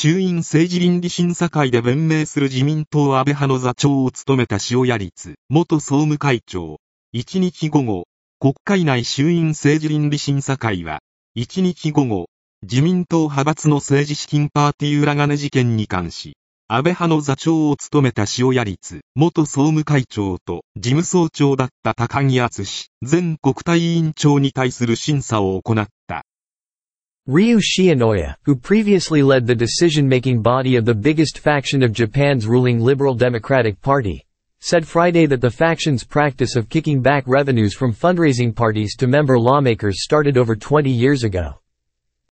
衆院政治倫理審査会で弁明する自民党安倍派の座長を務めた塩谷律元総務会長。1日午後、国会内衆院政治倫理審査会は、1日午後、自民党派閥の政治資金パーティー裏金事件に関し、安倍派の座長を務めた塩谷律元総務会長と事務総長だった高木敦前国対委員長に対する審査を行った。Ryu Shianoya, who previously led the decision-making body of the biggest faction of Japan's ruling Liberal Democratic Party, said Friday that the faction's practice of kicking back revenues from fundraising parties to member lawmakers started over 20 years ago.